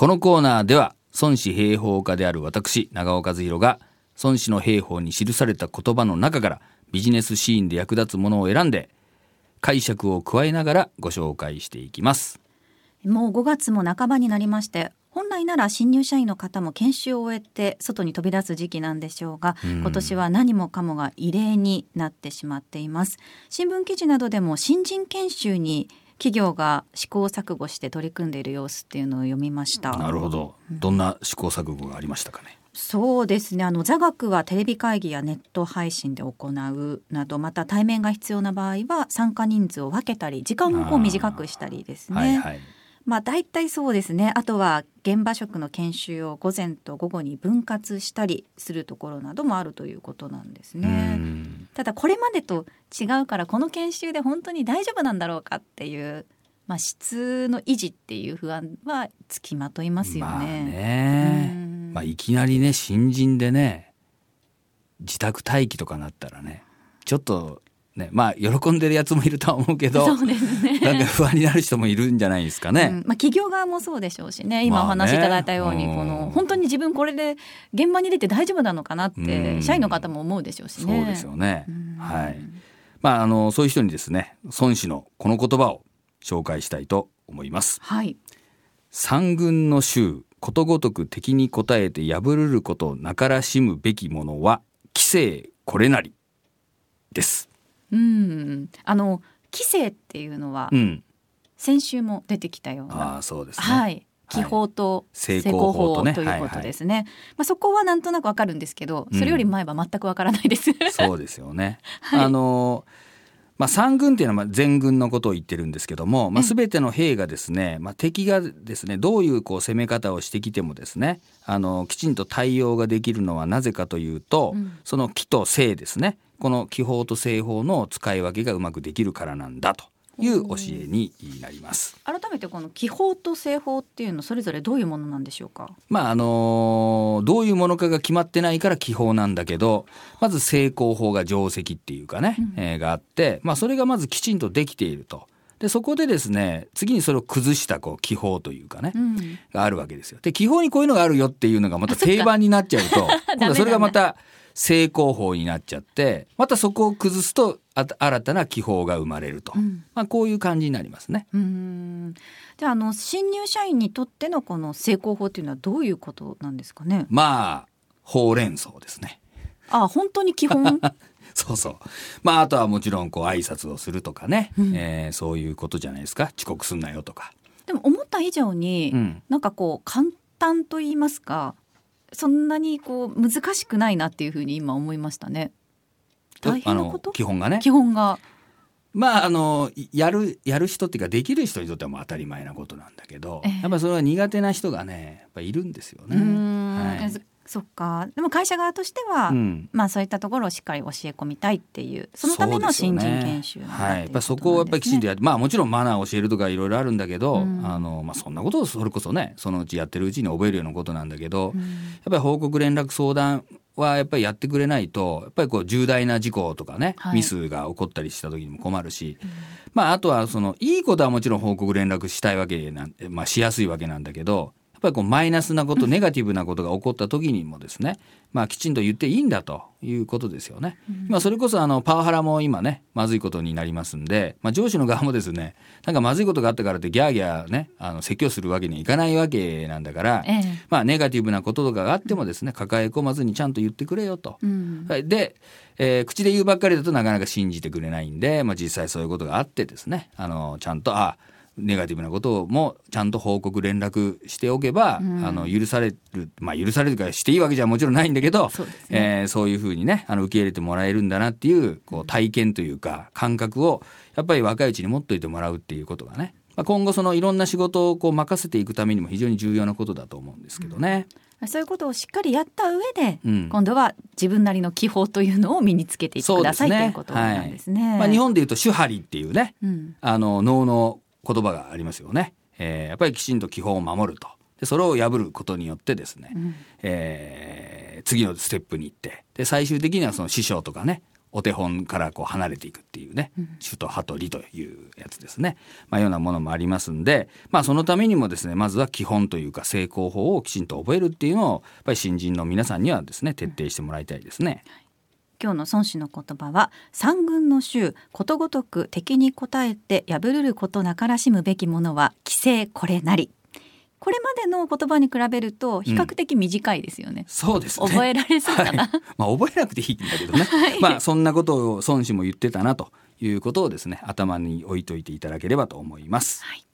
このコーナーでは孫子兵法家である私長尾和弘が孫子の兵法に記された言葉の中からビジネスシーンで役立つものを選んで解釈を加えながらご紹介していきます。もう5月も半ばになりまして本来なら新入社員の方も研修を終えて外に飛び出す時期なんでしょうが、うん、今年は何もかもが異例になってしまっています。新聞記事などでも新人研修に企業が試行錯誤して取り組んでいる様子っていうのを読みました。なるほど。どんな試行錯誤がありましたかね、そうですね。あの座学はテレビ会議やネット配信で行うなどまた対面が必要な場合は参加人数を分けたり時間をこう短くしたりですね。はいはいまあ大体そうですねあとは現場職の研修を午前と午後に分割したりするところなどもあるということなんですね。ただこれまでと違うからこの研修で本当に大丈夫なんだろうかっていうまあ、質の維持っていう不安はつきまといますよね。まあねまあ、いきなりね新人でね自宅待機とかなったらねちょっとねまあ喜んでるやつもいるとは思うけどそうですね。なんか不安になる人もいるんじゃないですかね。うん、まあ、企業側もそうでしょうしね。今お話しいただいたように、この本当に自分これで現場に出て大丈夫なのかなって社員の方も思うでしょうしね。そうですよね、はい。まあ、あのそういう人にですね孫子のこの言葉を紹介したいと思います。はい、三軍の衆ことごとく敵に答えて破るることなからしむべきものは規制これなりです。うん。あの規制っていうのは、うん、先週も出てきたようなあそうです、ね、はい。気法と成功法ということですね。はいはい、まあそこはなんとなくわかるんですけど、それより前は全くわからないです。うん、そうですよね。はい、あのまあ、三軍っていうのは全軍のことを言ってるんですけども、まあ、全ての兵がですね、まあ、敵がですねどういうこう攻め方をしてきてもですねあのきちんと対応ができるのはなぜかというと、うん、その気と性ですね。この気法と正法の使い分けがうまくできるからなんだと。いう教えになります。改めてこの気法と正法っていうのそれぞれどういうものなんでしょうか？まああのどういうものかが決まってないから気法なんだけどまず成功法が定石っていうかね、うん、えー、があってまあそれがまずきちんとできていると。でそこでですね次にそれを崩したこう気泡というかね、うん、があるわけですよ。で気泡にこういうのがあるよっていうのがまた定番になっちゃうと 今度それがまた成功法になっちゃってまたそこを崩すと新たな気泡が生まれると、うん、まあ、こういう感じになりますね。うん。じゃああの新入社員にとってのこの成功法っていうのはどういうことなんですかね？まあほうれん草ですね。あ本当に基本？そうそう。まああとはもちろんこう挨拶をするとかね、うん、えー、そういうことじゃないですか。遅刻すんなよとか。でも思った以上に、うん、なんかこう簡単と言いますかそんなにこう難しくないなっていうふうに今思いましたね。大変なこと？基本がね。基本が。まああのやるやる人っていうかできる人にとってはもう当たり前なことなんだけど、えー、やっぱそれは苦手な人がねやっぱいるんですよね。はい、そっか。でも会社側としては、うん、まあそういったところをしっかり教え込みたいっていうそのための新人研修、ね、はい、やっぱそこをやっぱりきちんとやってまあもちろんマナーを教えるとかいろいろあるんだけど、うん、あのまあ、そんなことをそれこそねそのうちやってるうちに覚えるようなことなんだけど、うん、やっぱり報告連絡相談はやっぱりやってくれないとやっぱりこう重大な事故とかね、はい、ミスが起こったりした時にも困るし、まああとはそのいいことはもちろん報告連絡したいわけなんまあしやすいわけなんだけどっぱりこうマイナスなこと、ネガティブなことが起こった時にもですね、まあ、きちんと言っていいんだということですよね。うん、まあ、それこそあのパワハラも今ねまずいことになりますんで、まあ、上司の側もですねなんかまずいことがあったからってギャーギャーねあの説教するわけにはいかないわけなんだから、ええ、まあ、ネガティブなこととかがあってもですね抱え込まずにちゃんと言ってくれよと。うん、で、えー、口で言うばっかりだとなかなか信じてくれないんで、まあ、実際そういうことがあってですねあのちゃんとあネガティブなこともちゃんと報告連絡しておけば、うん、あの許されるまあ許されるかしていいわけじゃもちろんないんだけどそう、ね、えー、そういうふうにねあの受け入れてもらえるんだなっていうこう体験というか感覚をやっぱり若いうちに持っといてもらうっていうことがね、まあ、今後そのいろんな仕事をこう任せていくためにも非常に重要なことだと思うんですけどね。うん、そういうことをしっかりやった上で、うん、今度は自分なりの技法というのを身につけていってください、ね、ということなんですね。はい、まあ、日本でいうと手張りっていうね、あの脳の言葉がありますよね。えー、やっぱりきちんと基本を守ると。でそれを破ることによってですね、うん、えー、次のステップに行ってで最終的にはその師匠とかねお手本からこう離れていくっていうね、うん、首都羽鳥というやつですね、まあ、ようなものもありますんで、まあ、そのためにもですねまずは基本というか成功法をきちんと覚えるっていうのをやっぱり新人の皆さんにはですね徹底してもらいたいですね。うん今日の孫子の言葉は三軍の衆ことごとく敵に答えて破るることなからしむべきものは規制これなりこれまでの言葉に比べると比較的短いですよね。うん、そうですね。覚えられそうかな。はい、まあ覚えなくていいんだけどね。はい、まあそんなことを孫子も言ってたなということをですね頭に置いといていただければと思います。はい